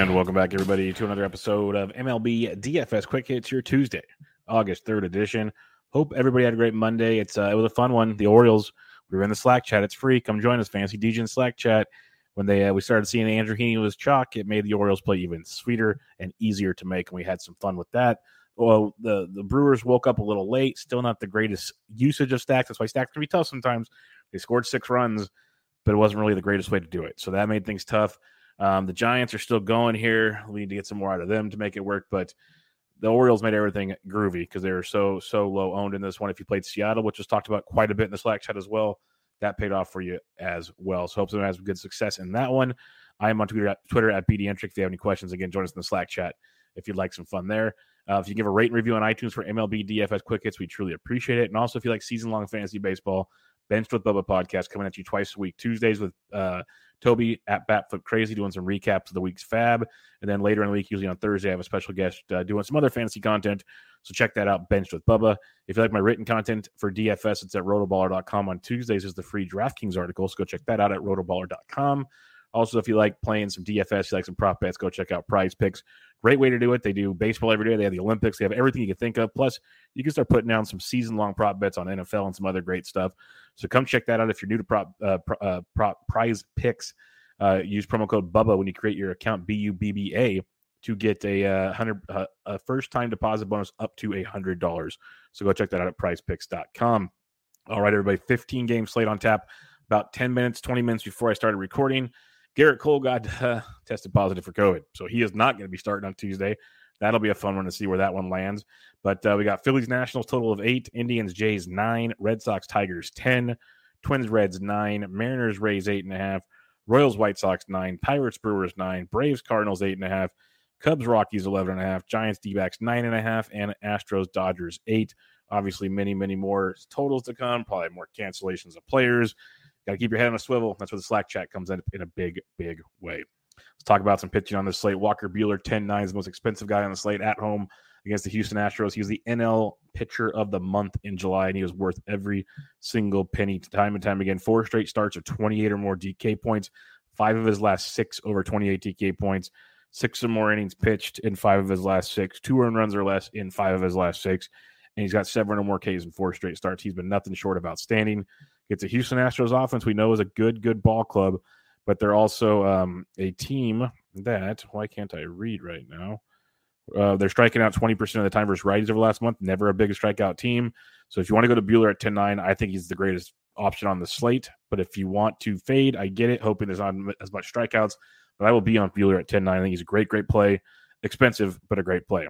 And welcome back, everybody, to another episode of MLB DFS Quick Hits, your Tuesday, August 3rd edition. Hope everybody had a great Monday. It's uh, It was a fun one. The Orioles, we were in the Slack chat. It's free. Come join us, Fancy DJ Slack chat. When they uh, we started seeing Andrew Heaney was chalk, it made the Orioles play even sweeter and easier to make, and we had some fun with that. Well, the, the Brewers woke up a little late. Still not the greatest usage of stacks. That's why stacks can be tough sometimes. They scored six runs, but it wasn't really the greatest way to do it. So that made things tough. Um, the Giants are still going here. We need to get some more out of them to make it work. But the Orioles made everything groovy because they were so so low owned in this one. If you played Seattle, which was talked about quite a bit in the Slack chat as well, that paid off for you as well. So hope someone has good success in that one. I am on Twitter at, Twitter at BDentric. If you have any questions, again, join us in the Slack chat if you'd like some fun there. Uh, if you give a rate and review on iTunes for MLB DFS Quick Hits, we truly appreciate it. And also, if you like season long fantasy baseball, Benched with Bubba podcast coming at you twice a week, Tuesdays with uh, Toby at Batfoot Crazy doing some recaps of the week's FAAB. And then later in the week, usually on Thursday, I have a special guest uh, doing some other fantasy content. So check that out, Benched with Bubba. If you like my written content for DFS, it's at rotoballer.com. On Tuesdays is the free DraftKings article. So go check that out at rotoballer.com. Also, if you like playing some DFS, you like some prop bets, go check out Prize Picks. Great way to do it. They do baseball every day. They have the Olympics. They have everything you can think of. Plus, you can start putting down some season long prop bets on NFL and some other great stuff. So come check that out if you're new to prop uh, uh, prop Prize Picks. Uh, use promo code Bubba when you create your account B U B B A to get a uh, hundred uh, a first time deposit bonus up to a hundred dollars. So go check that out at PrizePicks.com. All right, everybody, 15 game slate on tap. About 10 minutes, 20 minutes before I started recording, Gerrit Cole got uh, tested positive for COVID, so he is not going to be starting on Tuesday. That'll be a fun one to see where that one lands. But uh, we got Phillies Nationals total of eight, Indians Jays nine, Red Sox Tigers ten, Twins Reds nine, Mariners Rays eight and a half, Royals White Sox nine, Pirates Brewers nine, Braves Cardinals eight and a half, Cubs Rockies eleven and a half, Giants D backs nine and a half, and Astros Dodgers eight. Obviously, many many more totals to come. Probably more cancellations of players. Got to keep your head on a swivel. That's where the Slack chat comes in in a big big way. Let's talk about some pitching on this slate. Walker Buehler, 10 9 is the most expensive guy on the slate at home against the Houston Astros. He was the NL pitcher of the month in July, and he was worth every single penny time and time again. Four straight starts of 28 or more DK points, five of his last six over 28 DK points, six or more innings pitched in five of his last six, two earned runs or less in five of his last six. And he's got seven or more Ks in four straight starts. He's been nothing short of outstanding. Gets a Houston Astros offense we know is a good, good ball club, but they're also um, a team that, why can't I read right now? Uh, they're striking out 20% of the time versus righties over the last month. Never a big strikeout team. So if you want to go to Buehler at 10 9, I think he's the greatest option on the slate. But if you want to fade, I get it, hoping there's not as much strikeouts. But I will be on Buehler at 10 9. I think he's a great, great play. Expensive, but a great play.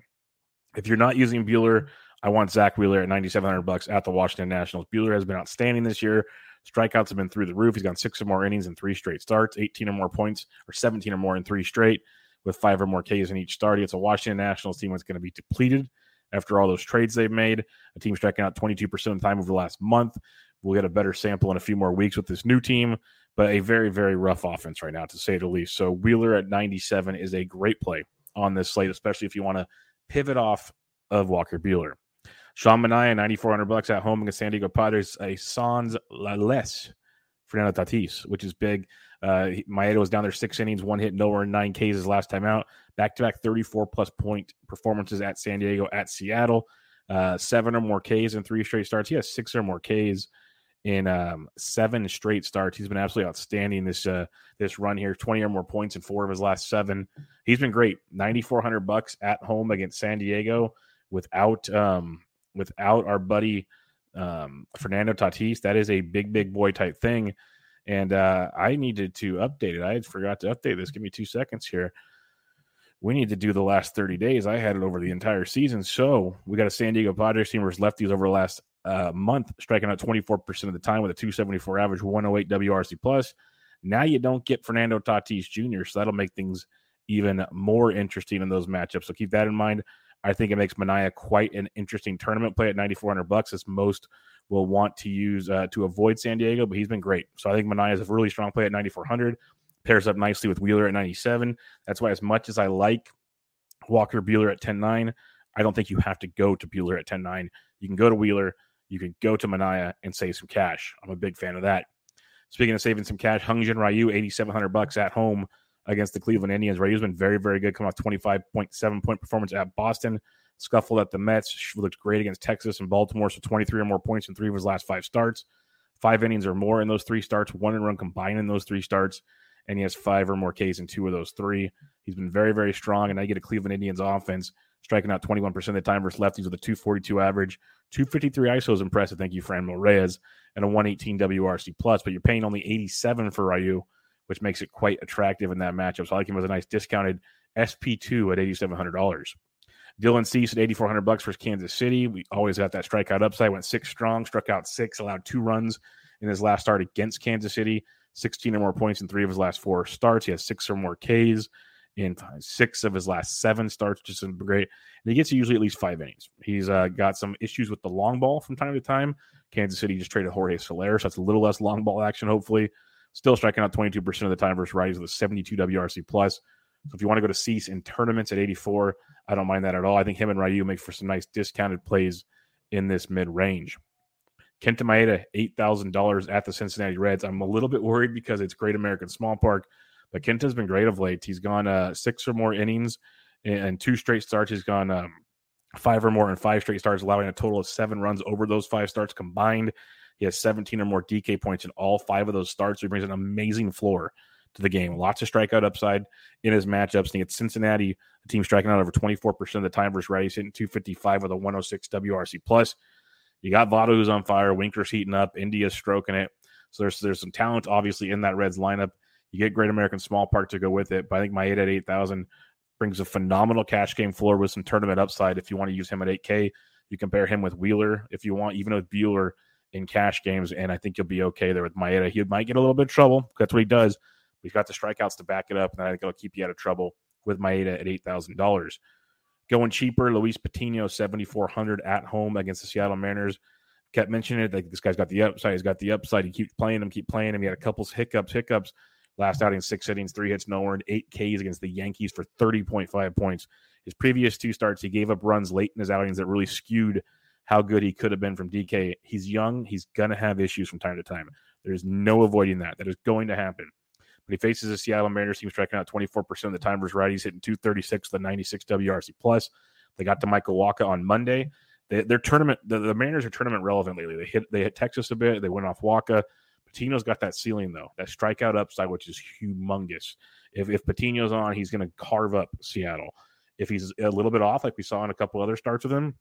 If you're not using Buehler, I want Zack Wheeler at 9,700 bucks at the Washington Nationals. Buehler has been outstanding this year. Strikeouts have been through the roof. He's gone six or more innings in three straight starts, 18 or more points, or 17 or more in three straight with five or more Ks in each start. It's a Washington Nationals team that's going to be depleted after all those trades they've made. A team striking out 22% of the time over the last month. We'll get a better sample in a few more weeks with this new team, but a very, very rough offense right now, to say the least. So Wheeler at 97 is a great play. on this slate, especially if you want to pivot off of Walker Buehler. Sean Manaea, 9,400 bucks at home against San Diego Padres, a sans la less Fernando Tatis, which is big. Uh, Manaea was down there six innings, one hit, nowhere, nine Ks his last time out. Back to back 34 plus point performances at San Diego, at Seattle. Uh, seven or more Ks in three straight starts. He has six or more Ks in um, seven straight starts. He's been absolutely outstanding this uh, this run here. Twenty or more points in four of his last seven. He's been great. Ninety four hundred bucks at home against San Diego without um, without our buddy um, Fernando Tatis. That is a big big boy type thing. And uh, I needed to update it. I forgot to update this. Give me two seconds here. We need to do the last 30 days. I had it over the entire season. So we got a San Diego Padres team versus lefties over the last uh, month, striking out 24% of the time with a 274 average, 108 WRC plus. Now you don't get Fernando Tatis Jr., so that'll make things even more interesting in those matchups. So keep that in mind. I think it makes Manaea quite an interesting tournament play at 9,400 bucks, as most will want to use uh, to avoid San Diego, but he's been great. So I think Manaea is a really strong play at 9,400. Pairs up nicely with Wheeler at 97. That's why, as much as I like Walker Buehler at 10.9, I don't think you have to go to Buehler at 10.9. You can go to Wheeler, you can go to Manaea and save some cash. I'm a big fan of that. Speaking of saving some cash, Hyun-Jin Ryu, 8,700 bucks at home against the Cleveland Indians. Ryu's been very, very good. Come off 25.7 point performance at Boston scuffled at the Mets. Looked great against Texas and Baltimore. So 23 or more points in three of his last five starts, five innings or more in those three starts, one and run combined in those three starts. And he has five or more Ks in two of those three. He's been very, very strong. And I get a Cleveland Indians offense striking out 21% of the time versus lefties with a 242 average. 253 ISO is impressive. Thank you, Fran Reyes, and a 118 WRC plus. But you're paying only 87 for Ryu, which makes it quite attractive in that matchup. So I like him as a nice discounted SP2 at $8,700. Dylan Cease at 8,400 bucks for Kansas City. We always got that strikeout upside. Went six strong, struck out six, allowed two runs in his last start against Kansas City. 16 or more points in three of his last four starts. He has six or more Ks in six of his last seven starts, just great. And he gets usually at least five innings. He's uh, got some issues with the long ball from time to time. Kansas City just traded Jorge Soler, so that's a little less long ball action, hopefully. Still striking out 22% of the time versus righties with a 72 WRC plus. So if you want to go to Cease in tournaments at 84, I don't mind that at all. I think him and Ryu make for some nice discounted plays in this mid range. Kenta Maeda, $8,000 at the Cincinnati Reds. I'm a little bit worried because it's Great American Small Park, but Kenta's been great of late. He's gone uh, six or more innings and two straight starts. He's gone um, five or more in five straight starts, allowing a total of seven runs over those five starts combined. He has 17 or more DK points in all five of those starts. So he brings an amazing floor to the game. Lots of strikeout upside in his matchups. And gets Cincinnati, a team striking out over 24% of the time versus righties, hitting 255 with a 106 WRC plus. You got Votto who's on fire, Winker's heating up, India's stroking it. So there's there's some talent obviously in that Reds lineup. You get Great American Small Park to go with it, but I think Maeda at eight thousand brings a phenomenal cash game floor with some tournament upside. If you want to use him at eight K, you compare him with Wheeler if you want, even with Buehler in cash games, and I think you'll be okay there with Maeda. He might get a little bit of trouble. That's what he does. He's got the strikeouts to back it up, and I think it'll keep you out of trouble with Maeda at eight thousand dollars. Going cheaper, Luis Patino seventy four hundred at home against the Seattle Mariners. Kept mentioning it like this guy's got the upside. He's got the upside. He keeps playing him, keep playing him. He had a couple of hiccups, hiccups. Last outing, six innings, three hits, no earned, eight Ks against the Yankees for 30.5 points. His previous two starts, he gave up runs late in his outings that really skewed how good he could have been from DK. He's young. He's going to have issues from time to time. There's no avoiding that. That is going to happen. But he faces a Seattle Mariners team striking out 24% of the time versus righties, hitting 236 with a 96 WRC plus. They got to Michael Wacha on Monday. They, their tournament, the, the, Mariners are tournament relevant lately. They hit they hit Texas a bit. They went off Wacha. Patino's got that ceiling though, that strikeout upside, which is humongous. If if Patino's on, he's going to carve up Seattle. If he's a little bit off, like we saw in a couple other starts with him,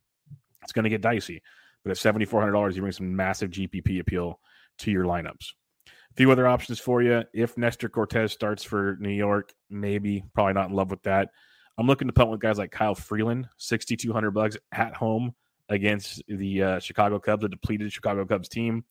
it's going to get dicey. But at seventy four hundred dollars, you bring some massive GPP appeal to your lineups. A few other options for you. If Nestor Cortes starts for New York, maybe probably not in love with that. I'm looking to punt with guys like Kyle Freeland, 6,200 bucks at home against the uh, Chicago Cubs, a depleted Chicago Cubs team.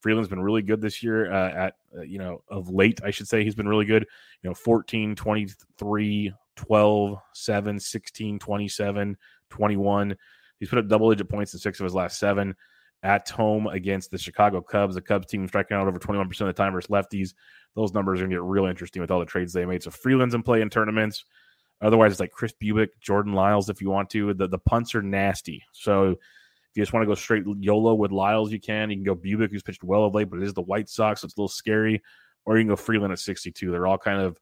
Freeland's been really good this year. Uh, at uh, you know of late, I should say he's been really good. You know, 14, 23, 12, 7, 16, 27, 21. He's put up double digit points in six of his last seven at home against the Chicago Cubs. The Cubs team striking out over 21% of the time versus lefties. Those numbers are going to get real interesting with all the trades they made. So Freeland's in play in tournaments. Otherwise, it's like Chris Bubic, Jordan Lyles if you want to. The, the punts are nasty. So if you just want to go straight YOLO with Lyles, you can. You can go Bubic, who's pitched well of late, but it is the White Sox, so it's a little scary. Or you can go Freeland at 62. They're all kind of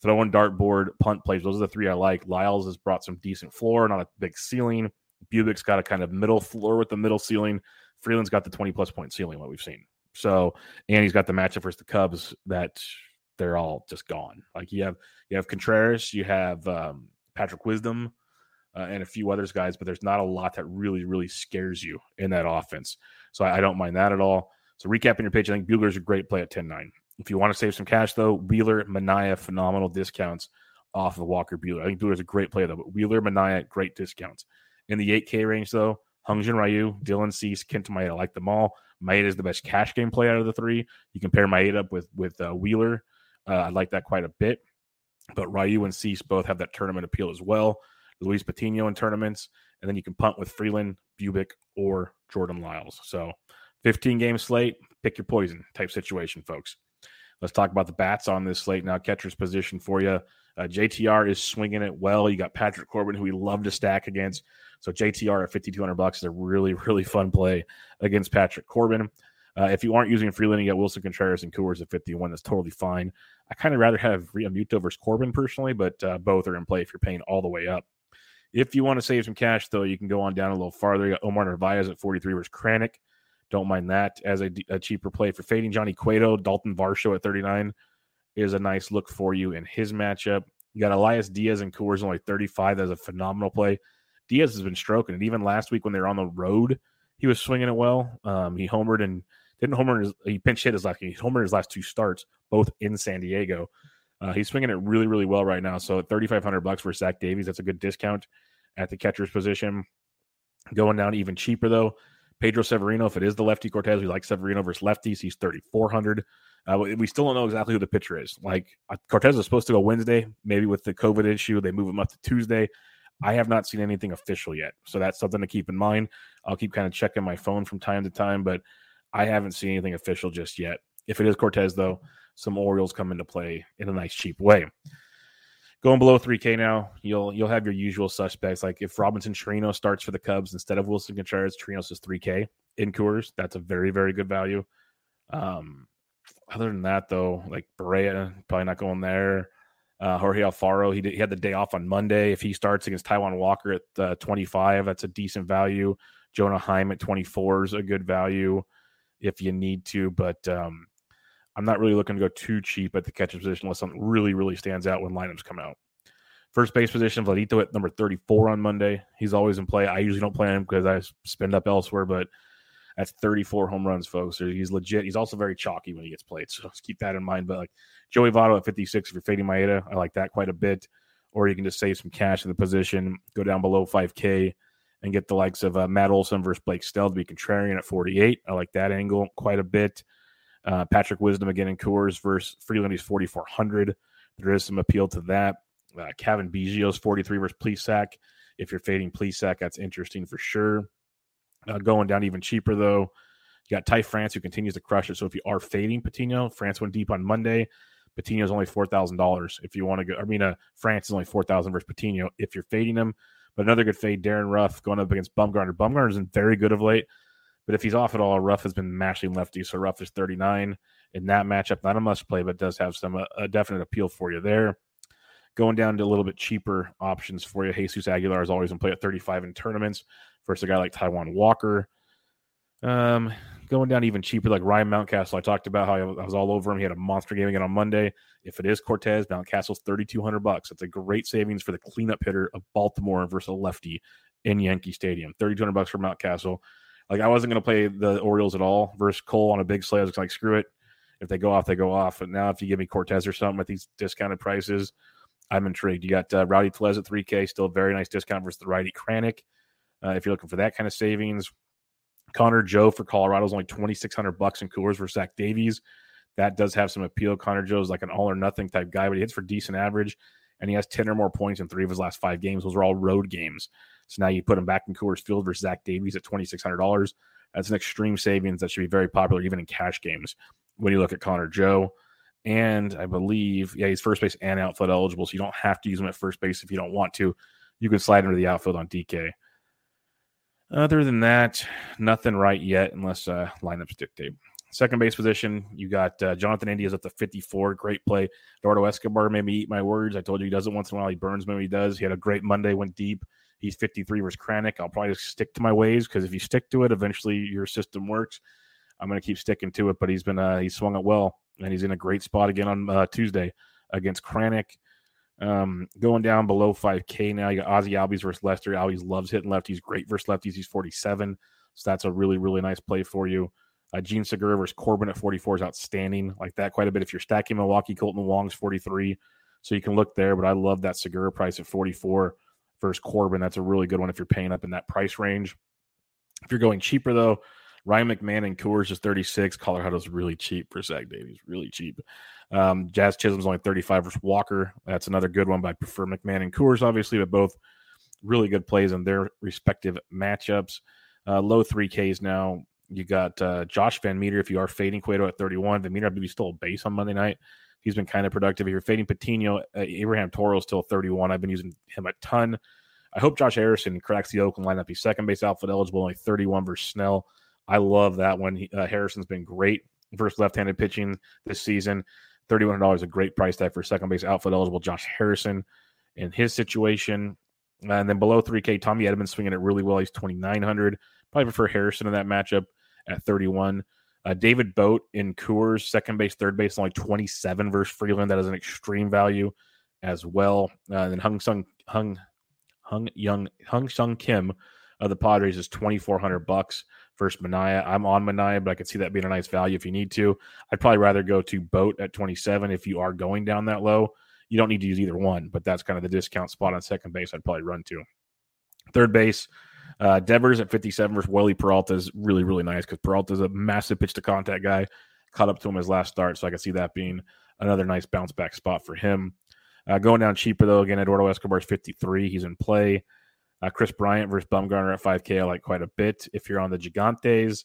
throwing dartboard punt plays. Those are the three I like. Lyles has brought some decent floor, not a big ceiling. Bubic's got a kind of middle floor with the middle ceiling. Freeland's got the 20 plus point ceiling, what we've seen. So, and he's got the matchup versus the Cubs that they're all just gone. Like you have you have Contreras, you have um, Patrick Wisdom, uh, and a few others guys, but there's not a lot that really really scares you in that offense. So I, I don't mind that at all. So recapping your pitch, I think Buehler's a great play at 10-9. If you want to save some cash though, Wheeler, Manaea, phenomenal discounts off of Walker Buehler. I think Buehler's a great play though, but Wheeler, Manaea, great discounts. In the 8K range though, Hyun-Jin Ryu, Dylan Cease, Kenta Maeda, I like them all. Maeda is the best cash game play out of the three. You can pair Maeda up with with uh, Wheeler. Uh, I like that quite a bit. But Ryu and Cease both have that tournament appeal as well. Luis Patino in tournaments, and then you can punt with Freeland, Bubic, or Jordan Lyles. So 15 game slate, pick your poison type situation, folks. Let's talk about the bats on this slate now. Catcher's position for you. Uh, JTR is swinging it well. You got Patrick Corbin, who we love to stack against. So JTR at 5200 bucks is a really, really fun play against Patrick Corbin. Uh, if you aren't using Freeland, you got Willson Contreras and Coors at 51. That's totally fine. I kind of rather have Realmuto versus Corbin personally, but uh, both are in play if you're paying all the way up. If you want to save some cash, though, you can go on down a little farther. You got Omar Narvaez at 43 versus Kranick. Don't mind that as a, a cheaper play for fading Johnny Cueto. Dalton Varsho at 39 is a nice look for you in his matchup. You got Elias Diaz and Coors only 35. That's a phenomenal play. Diaz has been stroking it. Even last week when they were on the road, he was swinging it well. Um, he homered and didn't homer. His, he pinch hit his last. He homered his last two starts, both in San Diego. Uh, he's swinging it really, really well right now. So at 3,500 bucks for Zach Davies, that's a good discount at the catcher's position. Going down even cheaper though, Pedro Severino. If it is the lefty Cortes, we like Severino versus lefties. He's 3,400. Uh, we still don't know exactly who the pitcher is. Like Cortes is supposed to go Wednesday. Maybe with the COVID issue, they move him up to Tuesday. I have not seen anything official yet, so that's something to keep in mind. I'll keep kind of checking my phone from time to time, but I haven't seen anything official just yet. If it is Cortes, though, some Orioles come into play in a nice cheap way. Going below 3K now, you'll you'll have your usual suspects. Like if Robinson Chirinos starts for the Cubs instead of Willson Contreras, Chirinos is 3K in Coors. That's a very, very good value. Um, other than that, though, like Berea, probably not going there. Uh, Jorge Alfaro, he, did, he had the day off on Monday. If he starts against Taijuan Walker at uh, 25, that's a decent value. Jonah Heim at 24 is a good value if you need to, but um, I'm not really looking to go too cheap at the catcher position unless something really, really stands out when lineups come out. First base position, Vladito at number 34 on Monday. He's always in play. I usually don't play him because I spend up elsewhere, but that's 34 home runs, folks. He's legit. He's also very chalky when he gets played. So keep that in mind. But like Joey Votto at 56, if you're fading Maeda, I like that quite a bit. Or you can just save some cash in the position, go down below 5K and get the likes of uh, Matt Olson versus Blake Snell to be contrarian at 48. I like that angle quite a bit. Uh, Patrick Wisdom again in Coors versus Freeland, he's 4,400. There is some appeal to that. Uh, Cavan Biggio's 43 versus Plesac. If you're fading Plesac, that's interesting for sure. Uh, going down even cheaper though. You got Ty France who continues to crush it. So if you are fading Patino, France went deep on Monday. Patino is only four thousand dollars. If you want to go, I mean, uh, France is only four thousand versus Patino. If you're fading him, but another good fade, Darin Ruf going up against Bumgarner. Bumgarner's been very good of late, but if he's off at all, Ruf has been mashing lefty. So Ruf is 39 in that matchup. Not a must play, but does have some uh, a definite appeal for you there. Going down to a little bit cheaper options for you. Jesus Aguilar is always in play at 35 in tournaments versus a guy like Taijuan Walker. Um, going down even cheaper, like Ryan Mountcastle. I talked about how I was all over him. He had a monster game again on Monday. If it is Cortes, Mountcastle's thirty two hundred bucks. It's a great savings for the cleanup hitter of Baltimore versus a lefty in Yankee Stadium. Thirty two hundred bucks for Mountcastle. Like I wasn't going to play the Orioles at all versus Cole on a big slate. I was like, screw it. If they go off, they go off. But now, if you give me Cortes or something at these discounted prices, I'm intrigued. You got uh, Rowdy Tellez at 3K, still a very nice discount versus the righty Kranick. Uh, if you're looking for that kind of savings, Connor Joe for Colorado is only 2,600 bucks in Coors for Zach Davies. That does have some appeal. Connor Joe is like an all or nothing type guy, but he hits for decent average and he has 10 or more points in three of his last five games. Those are all road games. So now you put him back in Coors Field versus Zach Davies at $2,600. That's an extreme savings that should be very popular even in cash games when you look at Connor Joe. and I believe, yeah, he's first base and outfield eligible, so you don't have to use him at first base if you don't want to. You can slide into the outfield on DK. Other than that, nothing right yet unless uh, lineups dictate. Second base position, you got uh, Jonathan India's at the 54. Great play. Eduardo Escobar made me eat my words. I told you he does it once in a while. He burns me he does. He had a great Monday, went deep. He's 53 versus Kranick. I'll probably just stick to my ways because if you stick to it, eventually your system works. I'm going to keep sticking to it, but he's been uh, he's swung it well, and he's in a great spot again on uh, Tuesday against Kranick. Um, going down below 5K now. You got Ozzie Albies versus Lester. Albies loves hitting left. He's great versus lefties. He's 47, so that's a really really nice play for you. Uh, Jean Segura versus Corbin at 44 is outstanding. Like that quite a bit. If you're stacking Milwaukee, Kolten Wong's 43, so you can look there. But I love that Segura price at 44 versus Corbin. That's a really good one if you're paying up in that price range. If you're going cheaper though, Ryan McMahon and Coors is 36. Colorado's really cheap for Zach Davies, really cheap. Um, Jazz Chisholm's only 35 versus Walker. That's another good one, but I prefer McMahon and Coors, obviously, but both really good plays in their respective matchups. Uh, low 3Ks now. You got uh, Josh VanMeter if you are fading Cueto at 31. Van Meter, I believe, he's still a base on Monday night. He's been kind of productive. If you're fading Patino, uh, Abraham Toro is still 31. I've been using him a ton. I hope Josh Harrison cracks the Oakland lineup. He's second base outfield eligible, only 31 versus Snell. I love that one. He, uh, Harrison's been great versus left-handed pitching this season. Thirty-one dollars a great price tag for second base outfield eligible Josh Harrison in his situation. And then below 3K, Tommy Edmonds swinging it really well. He's 2,900. Probably prefer Harrison in that matchup at 31. Uh, David Bote in Coors, second base, third base, only 27 versus Freeland. That is an extreme value as well. Uh, and then Hung Sung Hung Hung Young Hung Sung Kim of the Padres is 2,400 bucks versus Manaea. I'm on Manaea, but I could see that being a nice value if you need to. I'd probably rather go to Boat at 27 if you are going down that low. You don't need to use either one, but that's kind of the discount spot on second base I'd probably run to. Third base, uh, Devers at 57 versus Wily Peralta is really, really nice because Peralta is a massive pitch to contact guy. Caught up to him his last start, so I can see that being another nice bounce back spot for him. Uh, going down cheaper though, again, Eduardo Escobar is 53. He's in play. Uh, Kris Bryant versus Bumgarner at 5K, I like quite a bit. If you're on the Gigantes,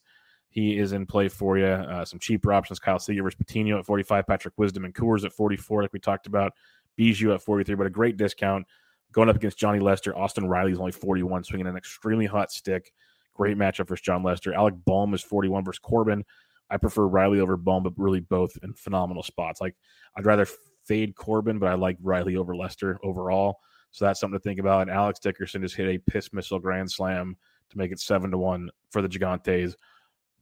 he is in play for you. Uh, some cheaper options: Kyle Seager versus Patino at 45, Patrick Wisdom and Coors at 44, like we talked about. Biggio at 43, but a great discount. Going up against Johnny Lester, Austin Riley is only 41, swinging an extremely hot stick. Great matchup versus Jon Lester. Alec Bohm is 41 versus Corbin. I prefer Riley over Bohm, but really both in phenomenal spots. Like I'd rather fade Corbin, but I like Riley over Lester overall. So that's something to think about. And Alex Dickerson just hit a piss missile grand slam to make it seven to one for the Gigantes.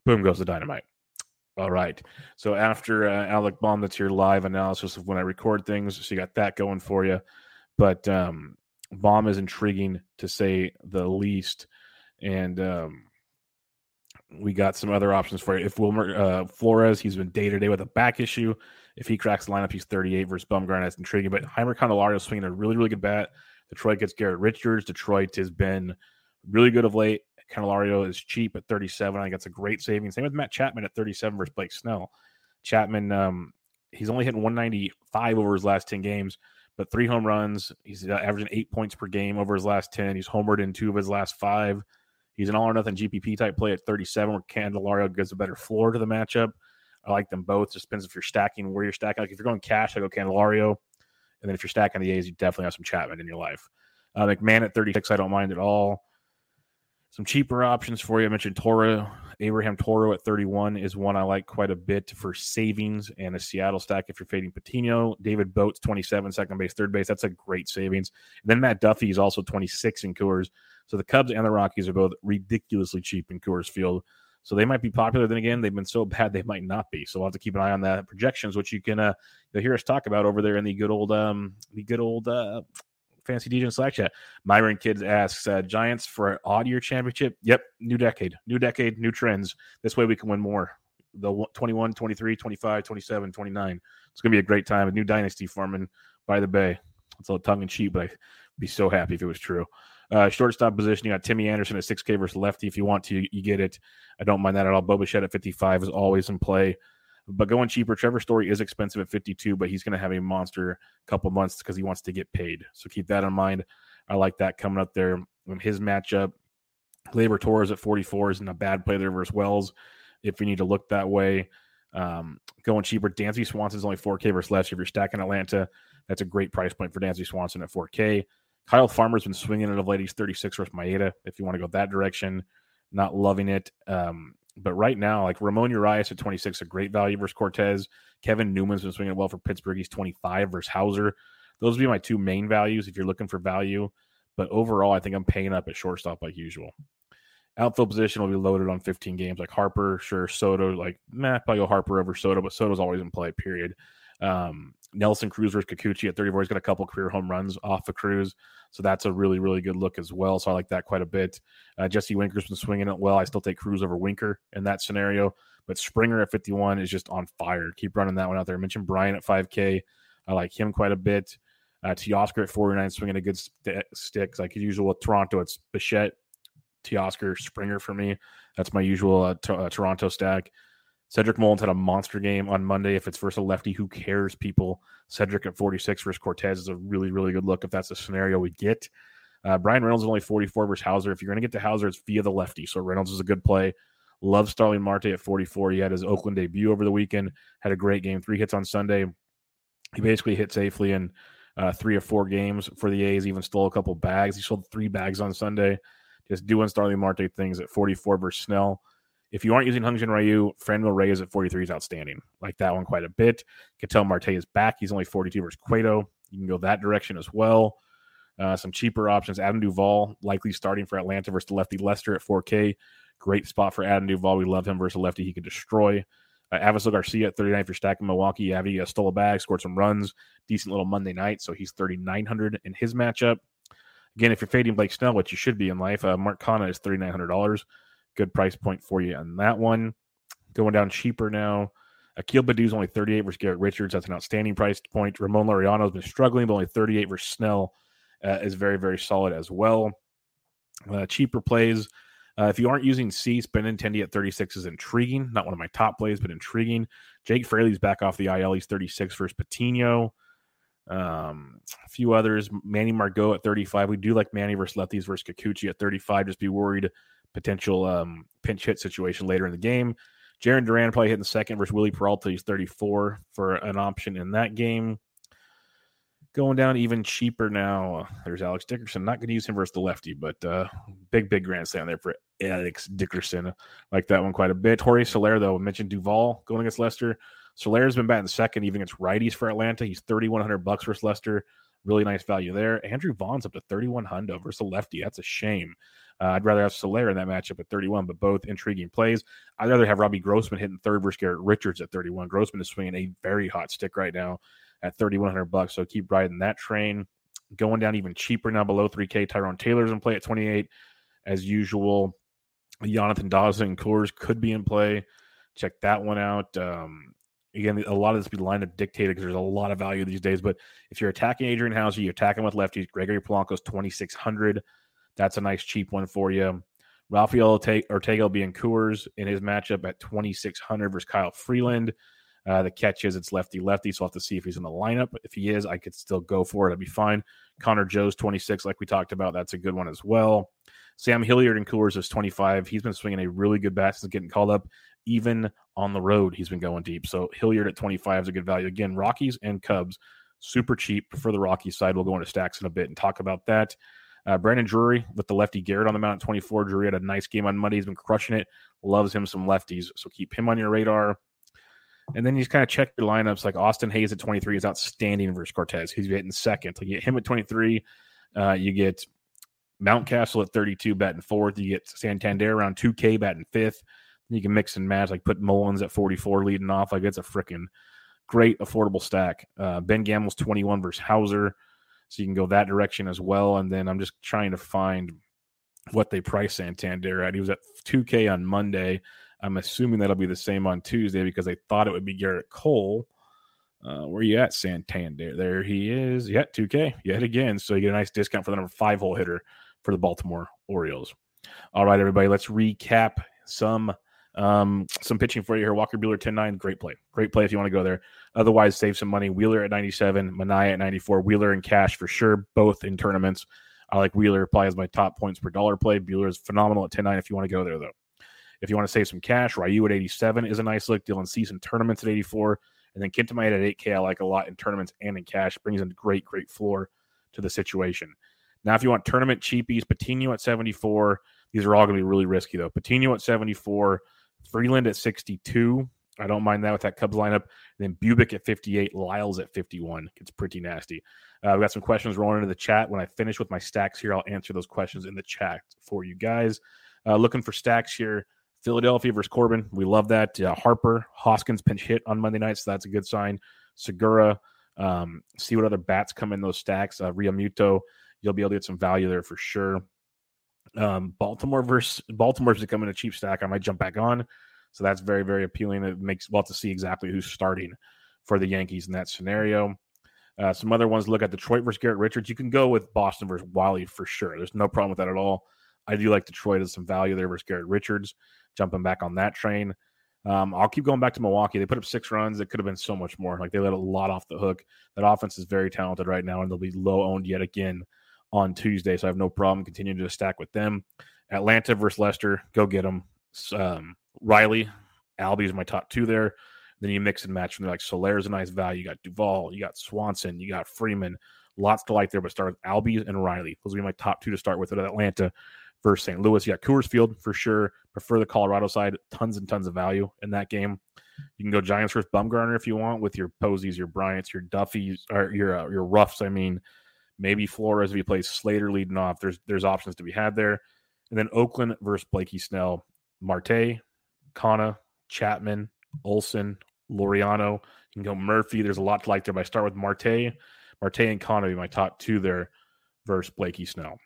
Boom goes the dynamite. All right. So after uh, Alec Bohm, that's your live analysis of when I record things. So you got that going for you. But um, Bohm is intriguing to say the least. And um, we got some other options for you. If Wilmer uh, Flores, he's been day to day with a back issue. If he cracks the lineup, he's 38 versus Bumgarner. That's intriguing. But Jeimer Candelario swinging a really, really good bat. Detroit gets Garrett Richards. Detroit has been really good of late. Candelario is cheap at 37. I think that's a great saving. Same with Matt Chapman at 37 versus Blake Snell. Chapman, um, he's only hitting 195 over his last 10 games, but three home runs. He's averaging eight points per game over his last 10. He's homered in two of his last five. He's an all or nothing GPP type play at 37, where Candelario gives a better floor to the matchup. I like them both. Just depends if you're stacking where you're stacking. Like if you're going cash, I go Candelario. And then if you're stacking the A's, you definitely have some Chapman in your life. Uh, McMahon at 36, I don't mind at all. Some cheaper options for you. I mentioned Toro. Abraham Toro at 31 is one I like quite a bit for savings and a Seattle stack if you're fading Patino. David Bote's, 27, second base, third base. That's a great savings. And then Matt Duffy is also 26 in Coors. So the Cubs and the Rockies are both ridiculously cheap in Coors Field. So they might be popular. Then again, they've been so bad they might not be. So we'll have to keep an eye on that projections, which you can uh, you'll hear us talk about over there in the good old um the good old uh fancy DJ Slack chat. Myron Kids asks uh, Giants for an odd year championship. Yep, new decade, new decade, new trends. This way we can win more. The 21, 23, 25, 27, 29. It's going to be a great time. A new dynasty forming by the Bay. It's a little tongue in cheek, but I'd be so happy if it was true. Uh, shortstop position, you got Timmy Anderson at 6K versus lefty. If you want to, you get it. I don't mind that at all. Bo Bichette at 55 is always in play. But going cheaper, Trevor Story is expensive at 52, but he's going to have a monster couple months because he wants to get paid. So keep that in mind. I like that coming up there. in his matchup, Gleyber Torres at 44 isn't a bad play there versus Wells if you need to look that way. Um, going cheaper, Dansby Swanson's only 4K versus less. If you're stacking Atlanta, that's a great price point for Dansby Swanson at 4K. Kyle Farmer's been swinging it of late. He's 36 versus Maeda. If you want to go that direction, not loving it. Um, but right now, like Ramon Urias at 26, a great value versus Cortes. Kevin Newman's been swinging well for Pittsburgh. He's 25 versus Houser. Those would be my two main values if you're looking for value. But overall, I think I'm paying up at shortstop like usual. Outfield position will be loaded on 15 games like Harper, sure. Soto, like, nah, probably go Harper over Soto, but Soto's always in play, period. Um, Nelson Cruz versus Kikuchi at 34. He's got a couple career home runs off of Cruz. So that's a really, really good look as well. So I like that quite a bit. Uh, Jesse Winker's been swinging it well. I still take Cruz over Winker in that scenario. But Springer at 51 is just on fire. Keep running that one out there. I mentioned Brian at 5K. I like him quite a bit. Uh, Teoscar at 49, swinging a good st- stick. Like usual with Toronto, it's Bichette, Teoscar, Springer for me. That's my usual uh, uh, Toronto stack. Cedric Mullins had a monster game on Monday. If it's versus a lefty, who cares, people? Cedric at 46 versus Cortes is a really, really good look if that's the scenario we get. Uh, Bryan Reynolds is only 44 versus Houser. If you're going to get to Houser, it's via the lefty. So Reynolds is a good play. Love Starling Marte at 44. He had his Oakland debut over the weekend, had a great game, three hits on Sunday. He basically hit safely in uh, three or four games for the A's, even stole a couple bags. He sold three bags on Sunday. Just doing Starling Marte things at 44 versus Snell. If you aren't using Hyun-Jin Ryu, Franmil Reyes at 43 is outstanding. Like that one quite a bit. Ketel Marte is back. He's only 42 versus Cueto. You can go that direction as well. Uh, some cheaper options. Adam Duvall likely starting for Atlanta versus the lefty Lester at 4K. Great spot for Adam Duvall. We love him versus lefty he can destroy. Uh, Avisail Garcia at 39 for stacking Milwaukee. Avi uh, stole a bag, scored some runs. Decent little Monday night. So he's 3,900 in his matchup. Again, if you're fading Blake Snell, which you should be in life, uh, Mark Canha is $3,900. Good price point for you on that one. Going down cheaper now. Akil Baddoo's only 38 versus Garrett Richards. That's an outstanding price point. Ramon Laureano has been struggling, but only 38 versus Snell uh, is very, very solid as well. Uh, cheaper plays. Uh, if you aren't using C, Benintendi at 36 is intriguing. Not one of my top plays, but intriguing. Jake Fraley's back off the IL. He's 36 versus Patino. Um, a few others. Manny Margot at 35. We do like Manny versus lefties versus Kikuchi at 35. Just be worried potential um, pinch hit situation later in the game. Jarren Duran probably hitting second versus Wily Peralta. He's 34 for an option in that game. Going down even cheaper now. There's Alex Dickerson. Not going to use him versus the lefty, but uh, big, big grand slam there for Alex Dickerson. Like that one quite a bit. Jorge Soler, though, mentioned Duvall going against Lester. Soler's been batting second, even against righties for Atlanta. He's 3,100 bucks versus Lester. Really nice value there. Andrew Vaughn's up to 3,100 versus a lefty. That's a shame. Uh, I'd rather have Soler in that matchup at 31, but both intriguing plays. I'd rather have Robbie Grossman hitting third versus Garrett Richards at 31. Grossman is swinging a very hot stick right now at 3,100 bucks. So keep riding that train. Going down even cheaper now, below 3K. Tyrone Taylor's in play at 28 as usual. Jonathan Dawson and Coors could be in play. Check that one out. Um, again, a lot of this be lineup dictated because there's a lot of value these days. But if you're attacking Adrian Houser, you're attacking with lefties. Gregory Polanco's 2,600. That's a nice cheap one for you. Rafael Ortega will be in Coors in his matchup at 2,600 versus Kyle Freeland. Uh, the catch is it's lefty lefty, so I'll have to see if he's in the lineup. If he is, I could still go for it. I'd be fine. Connor Joe's 26, like we talked about. That's a good one as well. Sam Hilliard in Coors is 25. He's been swinging a really good bat since getting called up. Even on the road, he's been going deep. So Hilliard at 25 is a good value. Again, Rockies and Cubs, super cheap for the Rockies side. We'll go into stacks in a bit and talk about that. Uh, Brandon Drury with the lefty Garrett on the mound at 24. Drury had a nice game on Monday. He's been crushing it. Loves him some lefties. So keep him on your radar. And then you just kind of check your lineups. Like Austin Hays at 23 is outstanding versus Cortes. He's hitting second. Like you get him at 23. Uh, you get Mountcastle at 32 batting fourth. You get Santander around 2K batting fifth. You can mix and match, like put Mullins at 44 leading off. Like it's a freaking great affordable stack. Uh, ben Gamel's 21 versus Houser. So you can go that direction as well. And then I'm just trying to find what they price Santander at. He was at 2K on Monday. I'm assuming that'll be the same on Tuesday because they thought it would be Gerrit Cole. Uh, where you at, Santander? There he is. Yeah, 2K yet again. So you get a nice discount for the number five hole hitter for the Baltimore Orioles. All right, everybody, let's recap some um, some pitching for you here. Walker Buehler, 10 9. Great play. Great play if you want to go there. Otherwise, save some money. Wheeler at 97, Manaea at 94. Wheeler and cash for sure, both in tournaments. I like Wheeler probably as my top points per dollar play. Buehler is phenomenal at 10 9 if you want to go there, though. If you want to save some cash, Ryu at 87 is a nice look. Dylan Cease in tournaments at 84. And then Kenta Maeda at 8K, I like a lot in tournaments and in cash. Brings in great, great floor to the situation. Now, if you want tournament cheapies, Patino at 74. These are all going to be really risky, though. Patino at 74, Freeland at 62. I don't mind that with that Cubs lineup. And then Bubic at 58, Lyles at 51. It's pretty nasty. Uh, we got some questions rolling into the chat. When I finish with my stacks here, I'll answer those questions in the chat for you guys. Uh, looking for stacks here. Philadelphia versus Corbin. We love that. Uh, Harper, Hoskins pinch hit on Monday night, so that's a good sign. Segura, um, see what other bats come in those stacks. Uh, Realmuto, you'll be able to get some value there for sure. Um, Baltimore versus Baltimore's becoming a cheap stack. I might jump back on. So that's very, very appealing. It makes well to see exactly who's starting for the Yankees in that scenario. Uh, some other ones look at Detroit versus Garrett Richards. You can go with Boston versus Wally for sure. There's no problem with that at all. I do like Detroit as some value there versus Garrett Richards. Jumping back on that train. Um, I'll keep going back to Milwaukee. They put up six runs. It could have been so much more. Like they let a lot off the hook. That offense is very talented right now, and they'll be low owned yet again on Tuesday. So I have no problem continuing to stack with them. Atlanta versus Lester. Go get them. Um, Riley, Albie is my top two there. Then you mix and match there. Like Soler's a nice value. You got Duvall, you got Swanson, you got Freeman. Lots to like there, but start with Albie and Riley. Those will be my top two to start with at Atlanta versus St. Louis. You got Coors Field for sure. Prefer the Colorado side. Tons and tons of value in that game. You can go Giants versus Bumgarner if you want with your Posies, your Bryants, your Duffys, or your uh, your Rufs. I mean, maybe Flores if he plays Slater leading off. There's there's options to be had there. And then Oakland versus Blakey Snell, Marte, Canha, Chapman, Olson, Laureano. You can go Murphy. There's a lot to like there, but I start with Marte. Marte and Canha be my top two there versus Blakey Snell.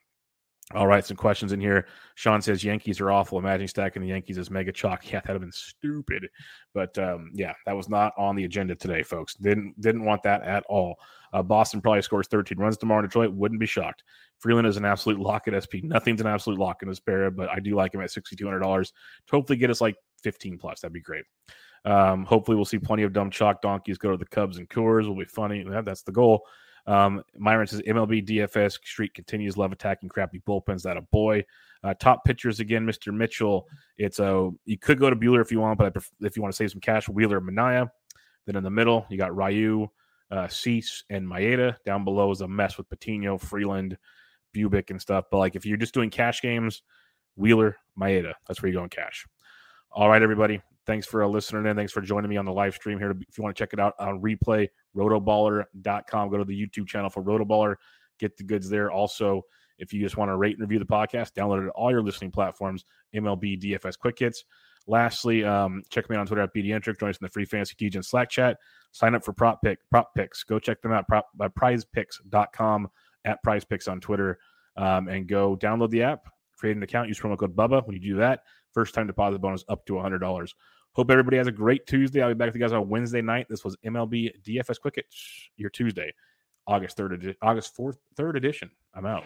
All right, some questions in here. Sean says Yankees are awful. Imagine stacking the Yankees as mega chalk. Yeah, that'd have been stupid. But um, yeah, that was not on the agenda today, folks. Didn't didn't want that at all. Uh, Boston probably scores 13 runs tomorrow Detroit. Wouldn't be shocked. Freeland is an absolute lock at SP. Nothing's an absolute lock in this pair, but I do like him at $6,200 to hopefully get us like 15 plus. That'd be great. Um, hopefully, we'll see plenty of dumb chalk donkeys go to the Cubs and Coors. Will be funny. That's the goal. Um, Myron says MLB DFS Street continues love attacking crappy bullpens. That a boy. Uh, top pitchers again, Mr. Mitchell. It's a you could go to Buehler if you want, but if you want to save some cash, Wheeler, Manaea. Then in the middle, you got Ryu, uh, Cease, and Maeda. Down below is a mess with Patino, Freeland, Bubic, and stuff. But like if you're just doing cash games, Wheeler, Maeda. That's where you go in cash. All right, everybody. Thanks for uh, listening and Thanks for joining me on the live stream here. If you want to check it out on replay, rotoballer.com. Go to the YouTube channel for Rotoballer. Get the goods there. Also, if you just want to rate and review the podcast, download it at all your listening platforms, MLB DFS Quick Hits. Lastly, um, check me out on Twitter at BDentric. Join us in the free fantasy DJ Slack chat. Sign up for prop pick prop picks. Go check them out prop, by prizepicks.com at prizepicks on Twitter. Um, and go download the app, create an account, use promo code Bubba. When you do that, first time deposit bonus up to $100. Hope everybody has a great Tuesday. I'll be back with you guys on Wednesday night. This was MLB DFS Quick your Tuesday, August 3rd, August 4th, 3rd edition. I'm out.